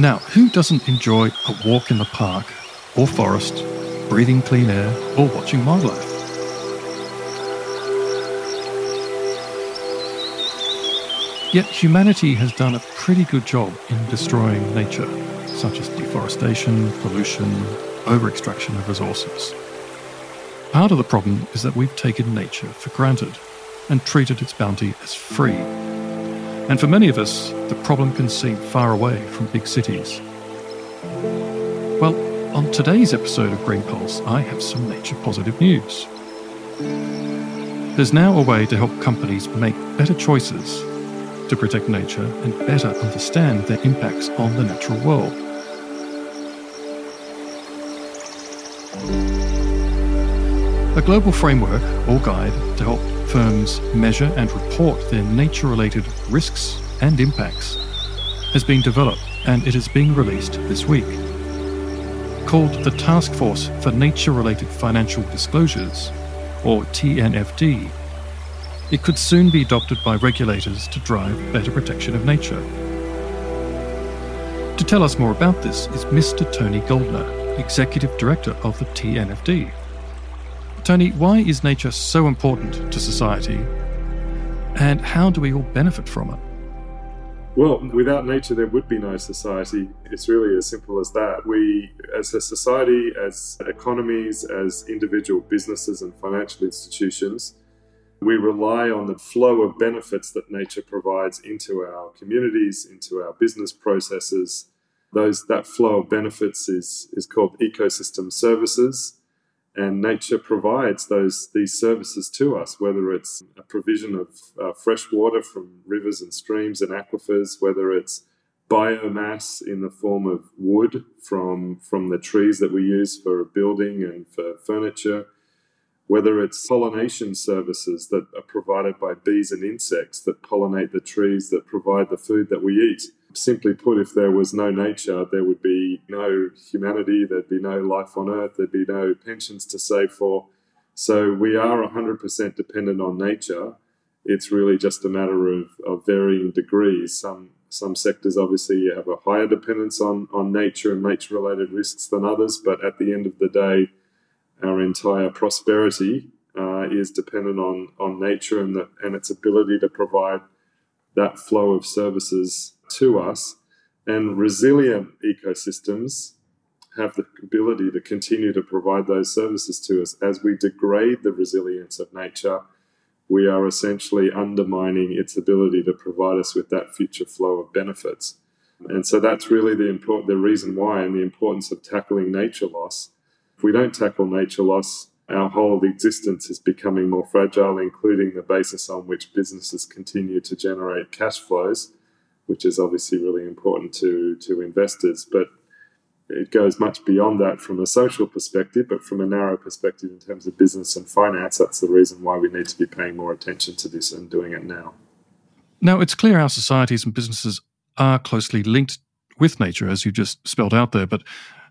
Now, who doesn't enjoy a walk in the park or forest, breathing clean air, or watching wildlife? Yet humanity has done a pretty good job in destroying nature, such as deforestation, pollution, over extraction of resources. Part of the problem is that we've taken nature for granted and treated its bounty as free and for many of us, the problem can seem far away from big cities. Well, on today's episode of Green Pulse, I have some nature positive news. There's now a way to help companies make better choices to protect nature and better understand their impacts on the natural world. A global framework or guide to help firms measure and report their nature related risks and impacts has been developed and it is being released this week. Called the Task Force for Nature Related Financial Disclosures, or TNFD, it could soon be adopted by regulators to drive better protection of nature. To tell us more about this is Mr. Tony Goldner, Executive Director of the TNFD. Tony, why is nature so important to society? And how do we all benefit from it? Well, without nature, there would be no society. It's really as simple as that. We, as a society, as economies, as individual businesses and financial institutions, we rely on the flow of benefits that nature provides into our communities, into our business processes. Those that flow of benefits is, is called ecosystem services and nature provides those these services to us whether it's a provision of uh, fresh water from rivers and streams and aquifers whether it's biomass in the form of wood from from the trees that we use for building and for furniture whether it's pollination services that are provided by bees and insects that pollinate the trees that provide the food that we eat Simply put, if there was no nature, there would be no humanity, there'd be no life on earth, there'd be no pensions to save for. So we are 100% dependent on nature. It's really just a matter of, of varying degrees. Some some sectors obviously have a higher dependence on, on nature and nature related risks than others, but at the end of the day, our entire prosperity uh, is dependent on, on nature and, the, and its ability to provide that flow of services to us. And resilient ecosystems have the ability to continue to provide those services to us. As we degrade the resilience of nature, we are essentially undermining its ability to provide us with that future flow of benefits. And so that's really the important the reason why and the importance of tackling nature loss. If we don't tackle nature loss, our whole existence is becoming more fragile, including the basis on which businesses continue to generate cash flows, which is obviously really important to, to investors. But it goes much beyond that from a social perspective, but from a narrow perspective in terms of business and finance, that's the reason why we need to be paying more attention to this and doing it now. Now, it's clear our societies and businesses are closely linked with nature, as you just spelled out there, but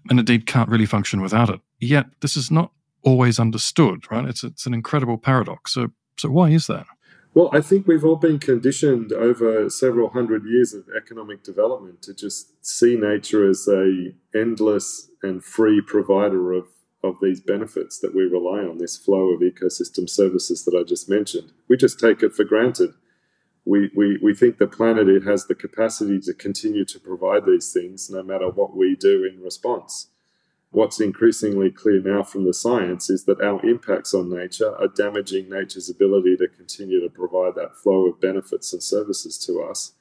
and indeed can't really function without it. Yet, this is not always understood, right? It's it's an incredible paradox. So so why is that? Well, I think we've all been conditioned over several hundred years of economic development to just see nature as a endless and free provider of of these benefits that we rely on, this flow of ecosystem services that I just mentioned. We just take it for granted. We, we, we think the planet it has the capacity to continue to provide these things no matter what we do in response. What's increasingly clear now from the science is that our impacts on nature are damaging nature's ability to continue to provide that flow of benefits and services to us.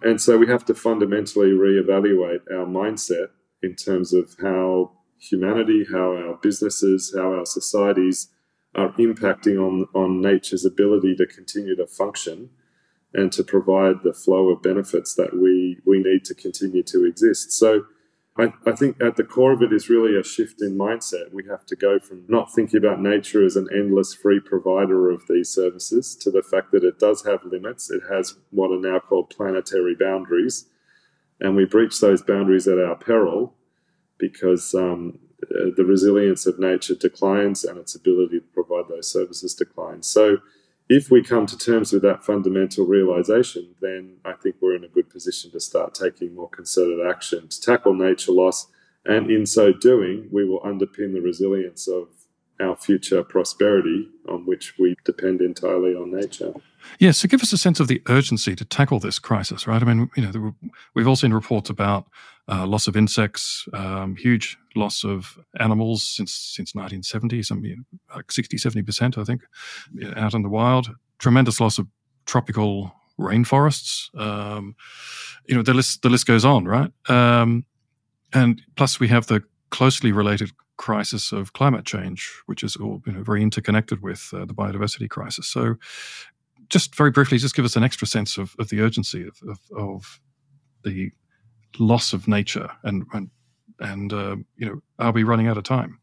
And so we have to fundamentally reevaluate our mindset in terms of how humanity, how our businesses, how our societies are impacting on, on nature's ability to continue to function and to provide the flow of benefits that we we, need to continue to exist. So I, I think at the core of it is really a shift in mindset. We have to go from not thinking about nature as an endless free provider of these services to the fact that it does have limits. It has what are now called planetary boundaries. And we breach those boundaries at our peril because um, the resilience of nature declines and its ability to provide those services declines. So, if we come to terms with that fundamental realization, then I think we're in a good position to start taking more concerted action to tackle nature loss. And in so doing, we will underpin the resilience of our future prosperity on which we depend entirely on nature. Yes, so give us a sense of the urgency to tackle this crisis, right? I mean, you know, we've all seen reports about uh, loss of insects, um, huge loss of animals since since 1970, some you like 60, 70 percent, I think, out in the wild. Tremendous loss of tropical rainforests. Um, you know, the list the list goes on, right? Um, and plus, we have the closely related crisis of climate change, which is all you know, very interconnected with uh, the biodiversity crisis. So, just very briefly, just give us an extra sense of, of the urgency of, of, of, the loss of nature and and, and uh, you know, are we running out of time?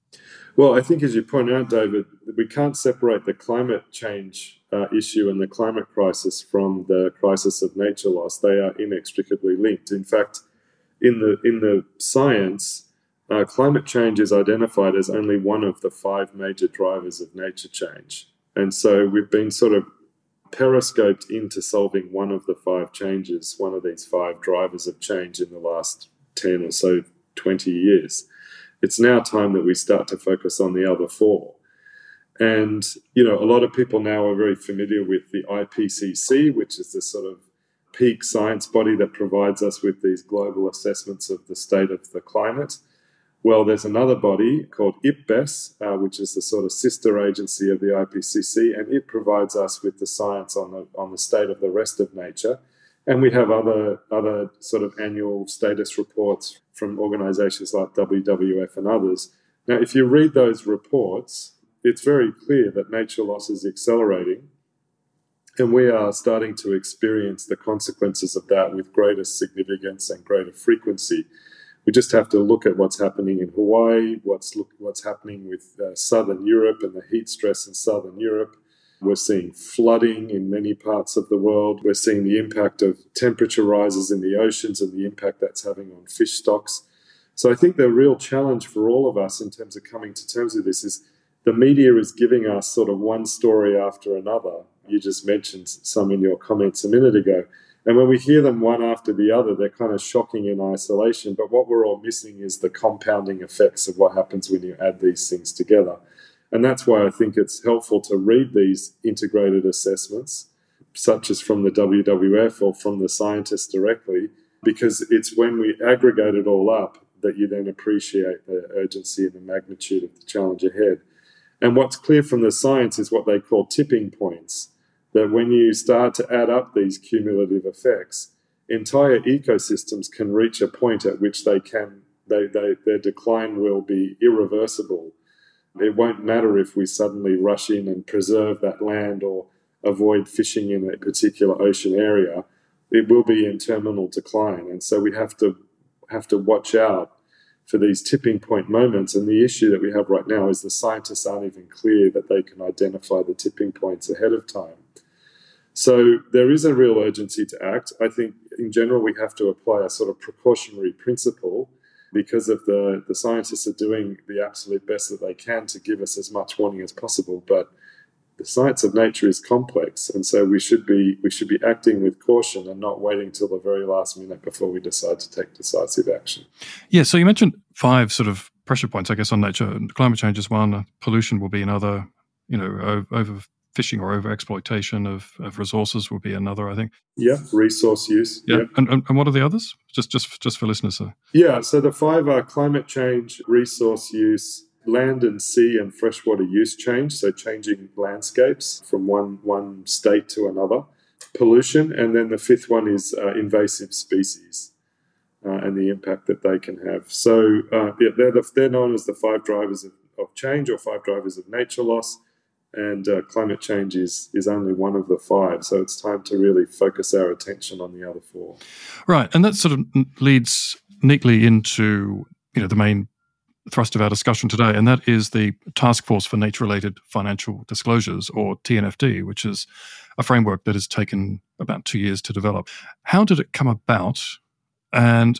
Well, I think as you point out, David, we can't separate the climate change uh, issue and the climate crisis from the crisis of nature loss. They are inextricably linked. In fact, in the in the science, uh, climate change is identified as only one of the five major drivers of nature change. And so we've been sort of periscoped into solving one of the five changes, one of these five drivers of change in the last 10 or so, 20 years. It's now time that we start to focus on the other four. And, you know, a lot of people now are very familiar with the IPCC, which is the sort of peak science body that provides us with these global assessments of the state of the climate. Well, there's another body called IPBES, uh, which is the sort of sister agency of the IPCC, and it provides us with the science on the on the state of the rest of nature. And we have other other sort of annual status reports from organisations like WWF and others. Now, if you read those reports, it's very clear that nature loss is accelerating, and we are starting to experience the consequences of that with greater significance and greater frequency we just have to look at what's happening in Hawaii, what's look, what's happening with uh, southern Europe and the heat stress in southern Europe. We're seeing flooding in many parts of the world. We're seeing the impact of temperature rises in the oceans and the impact that's having on fish stocks. So I think the real challenge for all of us in terms of coming to terms with this is the media is giving us sort of one story after another. You just mentioned some in your comments a minute ago. And when we hear them one after the other, they're kind of shocking in isolation. But what we're all missing is the compounding effects of what happens when you add these things together. And that's why I think it's helpful to read these integrated assessments, such as from the WWF or from the scientists directly, because it's when we aggregate it all up that you then appreciate the urgency and the magnitude of the challenge ahead. And what's clear from the science is what they call tipping points that when you start to add up these cumulative effects, entire ecosystems can reach a point at which they can they, they, their decline will be irreversible. It won't matter if we suddenly rush in and preserve that land or avoid fishing in a particular ocean area. It will be in terminal decline, and so we have to have to watch out for these tipping point moments. And the issue that we have right now is the scientists aren't even clear that they can identify the tipping points ahead of time. So there is a real urgency to act. I think in general we have to apply a sort of precautionary principle because of the, the scientists are doing the absolute best that they can to give us as much warning as possible. But the science of nature is complex, and so we should be we should be acting with caution and not waiting till the very last minute before we decide to take decisive action. Yeah. So you mentioned five sort of pressure points, I guess, on nature. Climate change is one. Pollution will be another. You know, over fishing or over exploitation of, of resources will be another, I think. Yeah, resource use. Yeah, yeah. And, and, and what are the others? Just just just for listeners. Yeah, so the five are climate change, resource use, land and sea and freshwater use change, so changing landscapes from one one state to another, pollution, and then the fifth one is uh, invasive species. Uh, and the impact that they can have. So uh, yeah, they're, the, they're known as the five drivers of, of change or five drivers of nature loss and uh, climate change is is only one of the five. So it's time to really focus our attention on the other four. Right, and that sort of leads neatly into you know the main thrust of our discussion today, and that is the Task Force for Nature-related Financial Disclosures, or TNFD, which is a framework that has taken about two years to develop. How did it come about, and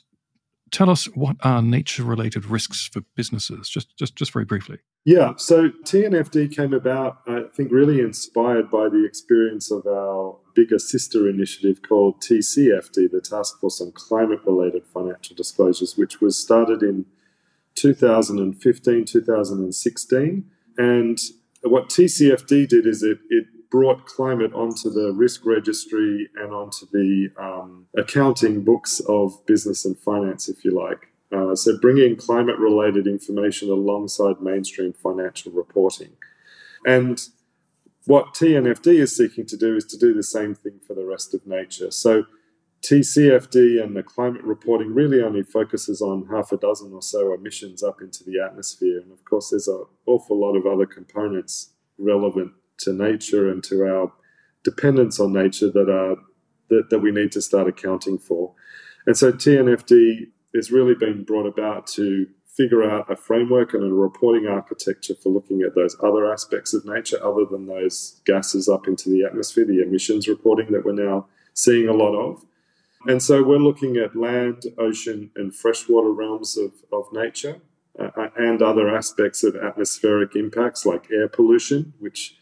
tell us what are nature-related risks for businesses? Just, just, just very briefly. Yeah, so TNFD came about, I think, really inspired by the experience of our bigger sister initiative called TCFD, the Task Force on Climate Related Financial Disclosures, which was started in 2015, 2016. And what TCFD did is it, it brought climate onto the risk registry and onto the um, accounting books of business and finance, if you like. Uh, so bringing climate related information alongside mainstream financial reporting. And what TNFD is seeking to do is to do the same thing for the rest of nature. So TCFD and the climate reporting really only focuses on half a dozen or so emissions up into the atmosphere. And of course, there's an awful lot of other components relevant to nature and to our dependence on nature that are that, that we need to start accounting for. And so TNFD has really been brought about to figure out a framework and a reporting architecture for looking at those other aspects of nature other than those gases up into the atmosphere, the emissions reporting that we're now seeing a lot of. And so we're looking at land, ocean, and freshwater realms of, of nature uh, uh and other aspects of atmospheric impacts like air pollution, which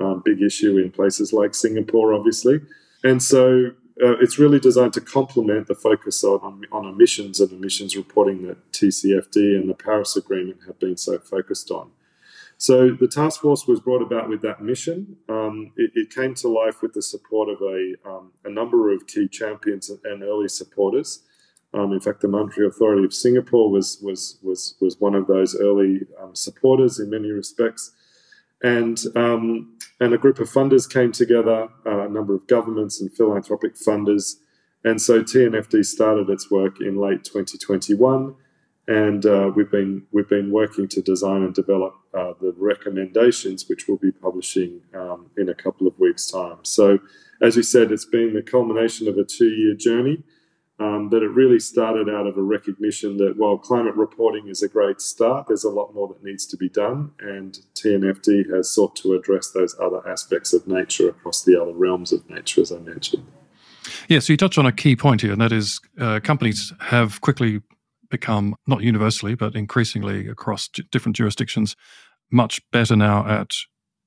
um, big issue in places like Singapore, obviously. And so uh, it's really designed to complement the focus on, on emissions and emissions reporting that TCFD and the Paris Agreement have been so focused on. So the task force was brought about with that mission. Um, it, it, came to life with the support of a, um, a number of key champions and early supporters. Um, in fact, the Monetary Authority of Singapore was was was was one of those early um, supporters in many respects and um, and a group of funders came together, uh, a number of governments and philanthropic funders, and so TNFD started its work in late 2021, and uh, we've been we've been working to design and develop uh, the recommendations, which we'll be publishing um, in a couple of weeks' time. So, as you said, it's been the culmination of a two-year journey. Um, but it really started out of a recognition that while climate reporting is a great start, there's a lot more that needs to be done. And TNFD has sought to address those other aspects of nature across the other realms of nature, as I mentioned. Yeah, so you touch on a key point here, and that is uh, companies have quickly become, not universally, but increasingly across different jurisdictions, much better now at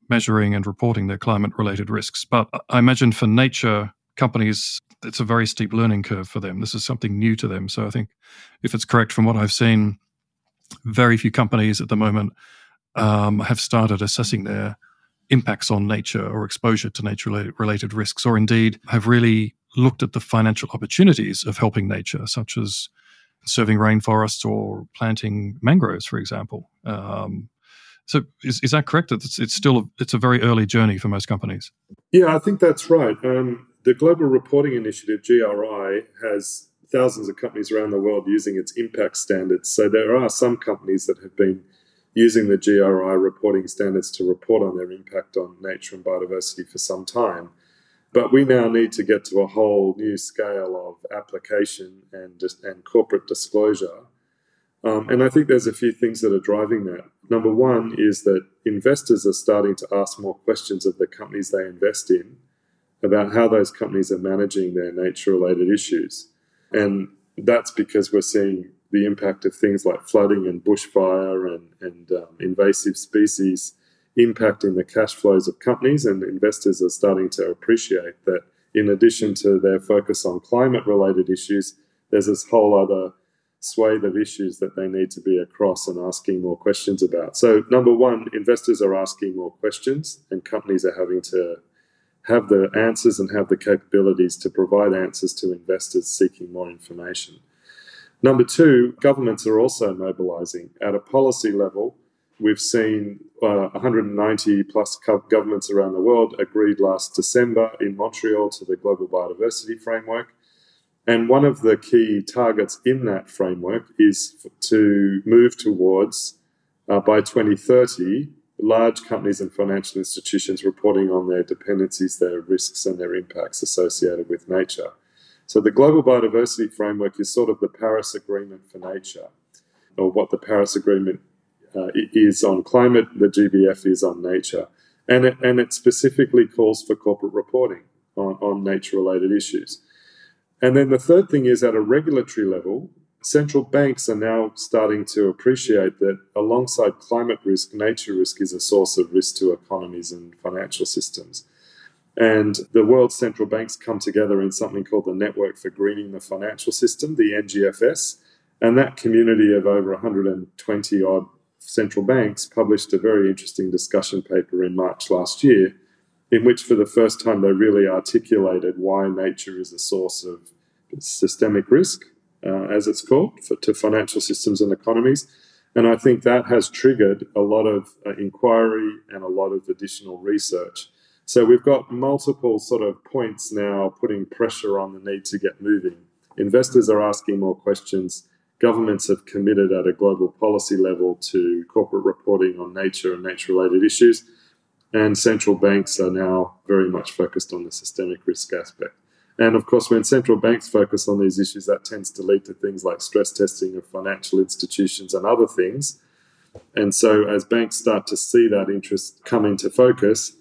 measuring and reporting their climate related risks. But I imagine for nature companies, it's a very steep learning curve for them. This is something new to them. So I think if it's correct from what I've seen, very few companies at the moment um, have started assessing their impacts on nature or exposure to nature related risks, or indeed have really looked at the financial opportunities of helping nature, such as serving rainforests or planting mangroves, for example. Um, so is, is that correct? It's, it's still a, it's a very early journey for most companies. Yeah, I think that's right. Um, the Global Reporting Initiative, GRI, has thousands of companies around the world using its impact standards. So there are some companies that have been using the GRI reporting standards to report on their impact on nature and biodiversity for some time. But we now need to get to a whole new scale of application and, and corporate disclosure. Um, and I think there's a few things that are driving that. Number one is that investors are starting to ask more questions of the companies they invest in about how those companies are managing their nature related issues. And that's because we're seeing the impact of things like flooding and bushfire and, and um, invasive species impacting the cash flows of companies. And investors are starting to appreciate that in addition to their focus on climate related issues, there's this whole other swathe of issues that they need to be across and asking more questions about. So, number one, investors are asking more questions, and companies are having to have the answers and have the capabilities to provide answers to investors seeking more information. Number two, governments are also mobilizing. At a policy level, we've seen uh, 190 plus governments around the world agreed last December in Montreal to the Global Biodiversity Framework. And one of the key targets in that framework is to move towards, uh, by 2030, large companies and financial institutions reporting on their dependencies, their risks, and their impacts associated with nature. So the Global Biodiversity Framework is sort of the Paris Agreement for nature, or what the Paris Agreement uh, is on climate, the GBF is on nature. And it, and it specifically calls for corporate reporting on, on nature related issues. And then the third thing is at a regulatory level, central banks are now starting to appreciate that alongside climate risk, nature risk is a source of risk to economies and financial systems. And the world's central banks come together in something called the Network for Greening the Financial System, the NGFS. And that community of over 120 odd central banks published a very interesting discussion paper in March last year, in which for the first time they really articulated why nature is a source of systemic risk uh, as it's called, for, to financial systems and economies. And I think that has triggered a lot of uh, inquiry and a lot of additional research. So we've got multiple sort of points now putting pressure on the need to get moving. Investors are asking more questions. Governments have committed at a global policy level to corporate reporting on nature and nature related issues. And central banks are now very much focused on the systemic risk aspect. And of course, when central banks focus on these issues, that tends to lead to things like stress testing of financial institutions and other things. And so, as banks start to see that interest come into focus,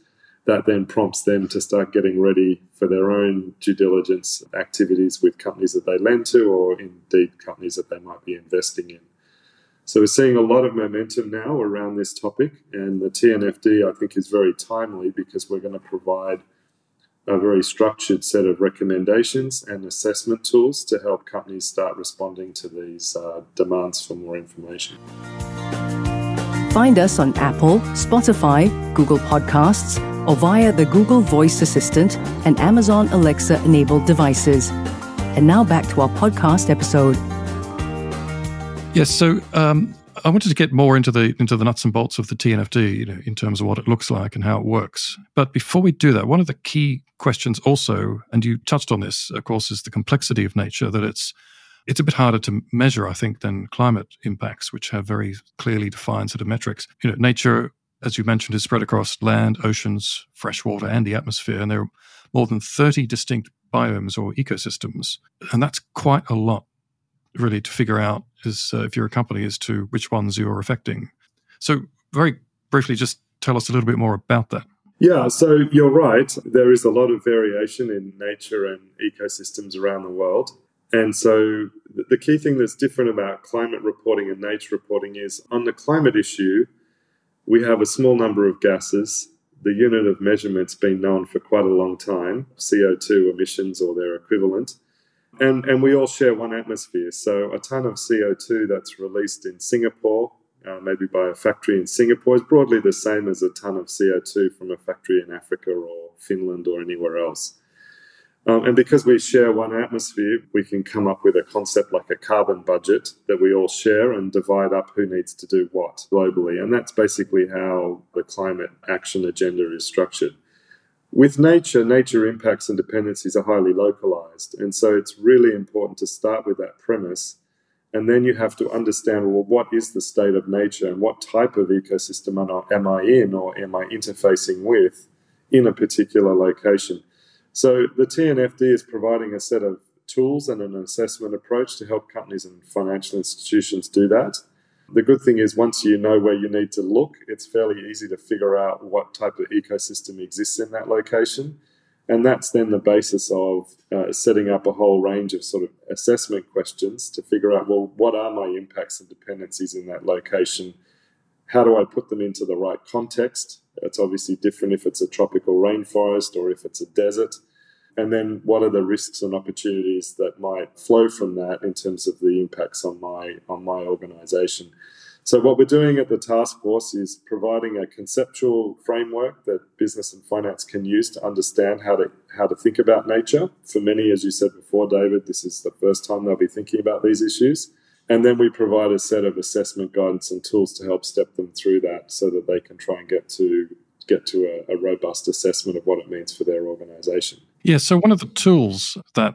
that then prompts them to start getting ready for their own due diligence activities with companies that they lend to or indeed companies that they might be investing in. So, we're seeing a lot of momentum now around this topic, and the TNFD I think is very timely because we're going to provide a very structured set of recommendations and assessment tools to help companies start responding to these uh, demands for more information. Find us on Apple, Spotify, Google Podcasts, or via the Google Voice Assistant and Amazon Alexa enabled devices. And now back to our podcast episode. Yes, so um, I wanted to get more into the into the nuts and bolts of the TNFD, you know, in terms of what it looks like and how it works. But before we do that, one of the key questions also, and you touched on this, of course, is the complexity of nature. That it's it's a bit harder to measure, I think, than climate impacts, which have very clearly defined sort of metrics. You know, nature, as you mentioned, is spread across land, oceans, freshwater, and the atmosphere, and there are more than thirty distinct biomes or ecosystems, and that's quite a lot really to figure out is uh, if you're a company as to which ones you're affecting. So, very briefly, just tell us a little bit more about that. Yeah, so you're right. There is a lot of variation in nature and ecosystems around the world. And so, the key thing that's different about climate reporting and nature reporting is on the climate issue, we have a small number of gases. The unit of measurement's been known for quite a long time CO2 emissions or their equivalent. And, and we all share one atmosphere. So a ton of CO2 that's released in Singapore, uh, maybe by a factory in Singapore, is broadly the same as a ton of CO2 from a factory in Africa or Finland or anywhere else. Um, and because we share one atmosphere, we can come up with a concept like a carbon budget that we all share and divide up who needs to do what globally. And that's basically how the climate action agenda is structured. With nature, nature impacts and dependencies are highly localized. And so it's really important to start with that premise. And then you have to understand well, what is the state of nature and what type of ecosystem am I in or am I interfacing with in a particular location? So the TNFD is providing a set of tools and an assessment approach to help companies and financial institutions do that. The good thing is, once you know where you need to look, it's fairly easy to figure out what type of ecosystem exists in that location. And that's then the basis of uh, setting up a whole range of sort of assessment questions to figure out well, what are my impacts and dependencies in that location? How do I put them into the right context? It's obviously different if it's a tropical rainforest or if it's a desert. And then what are the risks and opportunities that might flow from that in terms of the impacts on my on my organization? So what we're doing at the task force is providing a conceptual framework that business and finance can use to understand how to how to think about nature. For many, as you said before, David, this is the first time they'll be thinking about these issues. And then we provide a set of assessment guidance and tools to help step them through that so that they can try and get to get to a, a robust assessment of what it means for their organization. Yeah. So one of the tools that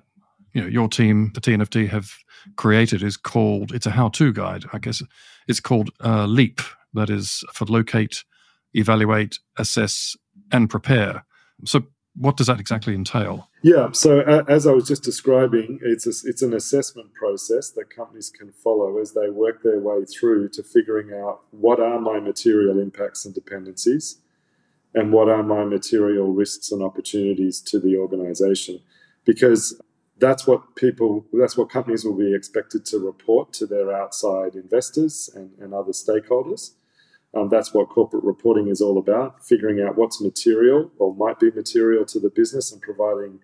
you know your team, the TNFD, have created is called. It's a how-to guide, I guess. It's called uh, Leap. That is for locate, evaluate, assess, and prepare. So, what does that exactly entail? Yeah, so as I was just describing, it's a, it's an assessment process that companies can follow as they work their way through to figuring out what are my material impacts and dependencies, and what are my material risks and opportunities to the organization, because that's what people, that's what companies will be expected to report to their outside investors and, and other stakeholders. Um, that's what corporate reporting is all about figuring out what's material or might be material to the business and providing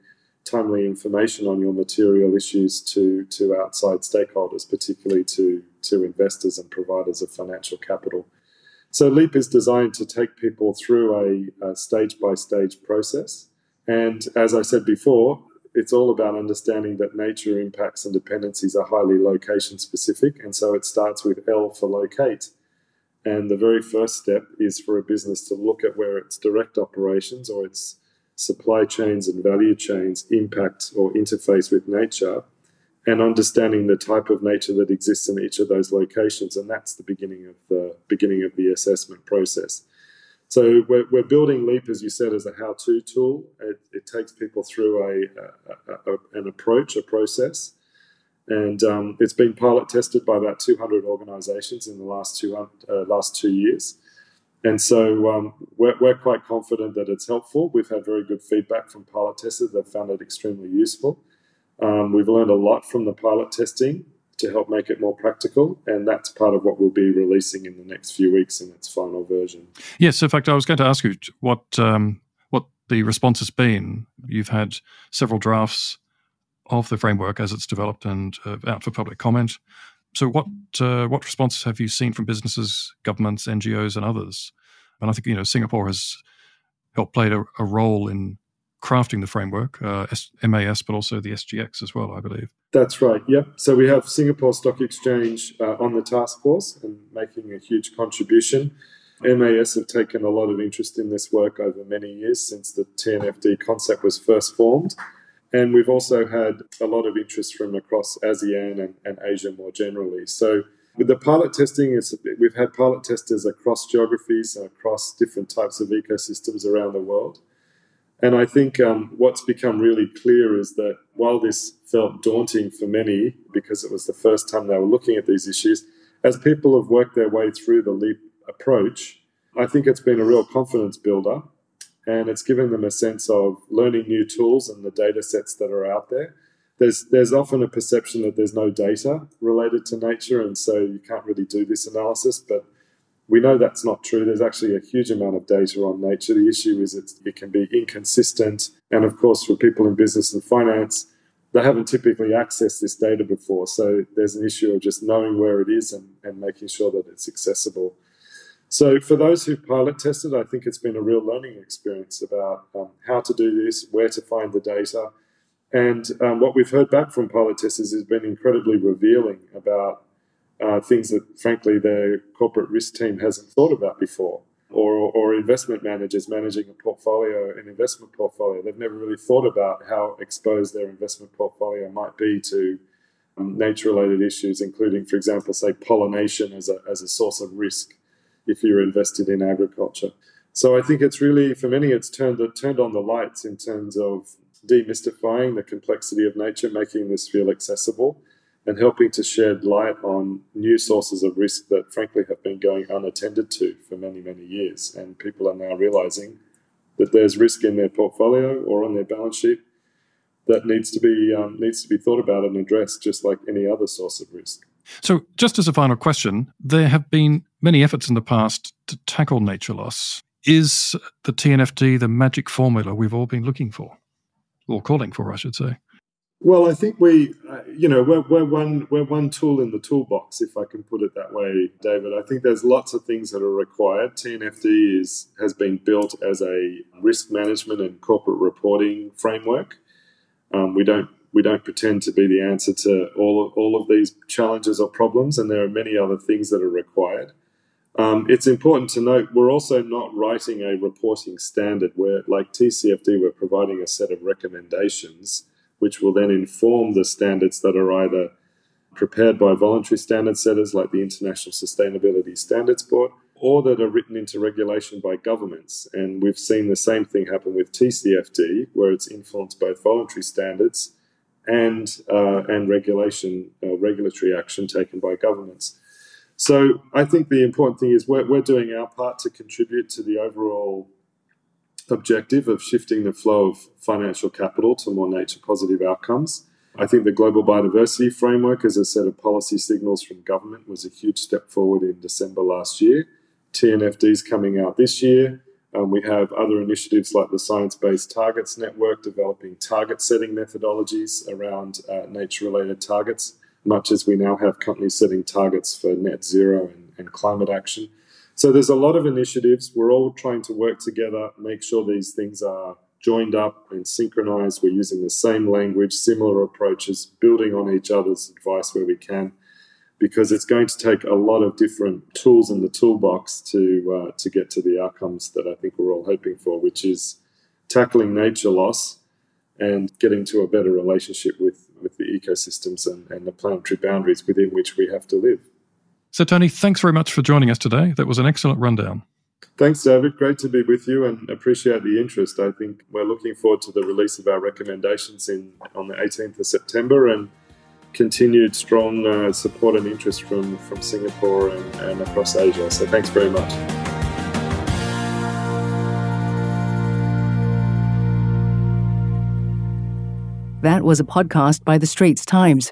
timely information on your material issues to, to outside stakeholders, particularly to, to investors and providers of financial capital. So, LEAP is designed to take people through a stage by stage process. And as I said before, it's all about understanding that nature impacts and dependencies are highly location specific. And so it starts with L for locate. And the very first step is for a business to look at where its direct operations or its supply chains and value chains impact or interface with nature and understanding the type of nature that exists in each of those locations. And that's the beginning of the beginning of the assessment process. So we're, we're building Leap, as you said, as a how-to tool. It, it takes people through a, a, a, an approach, a process, and um, it's been pilot tested by about 200 organisations in the last two uh, last two years. And so um, we're, we're, quite confident that it's helpful. We've had very good feedback from pilot testers. They've found it extremely useful. Um, we've learned a lot from the pilot testing to help make it more practical, and that's part of what we'll be releasing in the next few weeks in its final version. Yes, in fact, I was going to ask you what um, what the response has been. You've had several drafts of the framework as it's developed and uh, out for public comment. So, what uh, what responses have you seen from businesses, governments, NGOs, and others? And I think you know Singapore has helped play a, a role in crafting the framework, uh, MAS, but also the SGX as well, I believe. That's right. Yep. So we have Singapore Stock Exchange uh, on the task force and making a huge contribution. MAS have taken a lot of interest in this work over many years since the TNFD concept was first formed. And we've also had a lot of interest from across ASEAN and, and Asia more generally. So with the pilot testing, we've had pilot testers across geographies and across different types of ecosystems around the world. And I think um, what's become really clear is that while this felt daunting for many because it was the first time they were looking at these issues, as people have worked their way through the LEAP approach, I think it's been a real confidence builder and it's given them a sense of learning new tools and the data sets that are out there. There's there's often a perception that there's no data related to nature, and so you can't really do this analysis. But we know that's not true. There's actually a huge amount of data on nature. The issue is it can be inconsistent, and of course, for people in business and finance, they haven't typically accessed this data before. So there's an issue of just knowing where it is and, and making sure that it's accessible. So, for those who pilot tested, I think it's been a real learning experience about um, how to do this, where to find the data. And um, what we've heard back from pilot testers has been incredibly revealing about uh, things that, frankly, their corporate risk team hasn't thought about before. Or, or investment managers managing a portfolio, an investment portfolio. They've never really thought about how exposed their investment portfolio might be to um, nature related issues, including, for example, say pollination as a, as a source of risk if you're invested in agriculture. So I think it's really, for many, it's turned turned on the lights in terms of demystifying the complexity of nature, making this feel accessible, and helping to shed light on new sources of risk that, frankly, have been going unattended to for many, many years. And people are now realizing that there's risk in their portfolio or on their balance sheet that needs to be um, needs to be thought about and addressed, just like any other source of risk. So, just as a final question, there have been many efforts in the past to tackle nature loss. Is the TNFD the magic formula we've all been looking for, or calling for, I should say? Well, I think we, uh, you know, we're, we're, one we're one tool in the toolbox, if I can put it that way, David. I think there's lots of things that are required. TNFD is has been built as a risk management and corporate reporting framework. Um, we don't we don't pretend to be the answer to all of, all of these challenges or problems, and there are many other things that are required. Um, it's important to note we're also not writing a reporting standard where, like TCFD, we're providing a set of recommendations which will then inform the standards that are either prepared by voluntary standard setters like the International Sustainability Standards Board or that are written into regulation by governments. And we've seen the same thing happen with TCFD, where it's influenced both voluntary standards and uh, and regulation, uh, regulatory action taken by governments. So I think the important thing is we're, we're doing our part to contribute to the overall objective of shifting the flow of financial capital to more nature positive outcomes. I think the Global Biodiversity Framework as a set of policy signals from government was a huge step forward in December last year. TNFD is coming out this year. Um, we have other initiatives like the Science Based Targets Network developing target setting methodologies around uh, nature related targets, much as we now have companies setting targets for net zero and, and climate action. So there's a lot of initiatives. We're all trying to work together, make sure these things are joined up and synchronized. We're using the same language, similar approaches, building on each other's advice where we can, because it's going to take a lot of different tools in the toolbox to uh, to get to the outcomes that I think we're all hoping for, which is tackling nature loss and getting to a better relationship with, with the ecosystems and, and the planetary boundaries within which we have to live. So, Tony, thanks very much for joining us today. That was an excellent rundown. Thanks, David. Great to be with you and appreciate the interest. I think we're looking forward to the release of our recommendations in on the 18th of September and continued strong uh, support and interest from, from Singapore and, and across Asia. So thanks very much. That was a podcast by The Straits Times.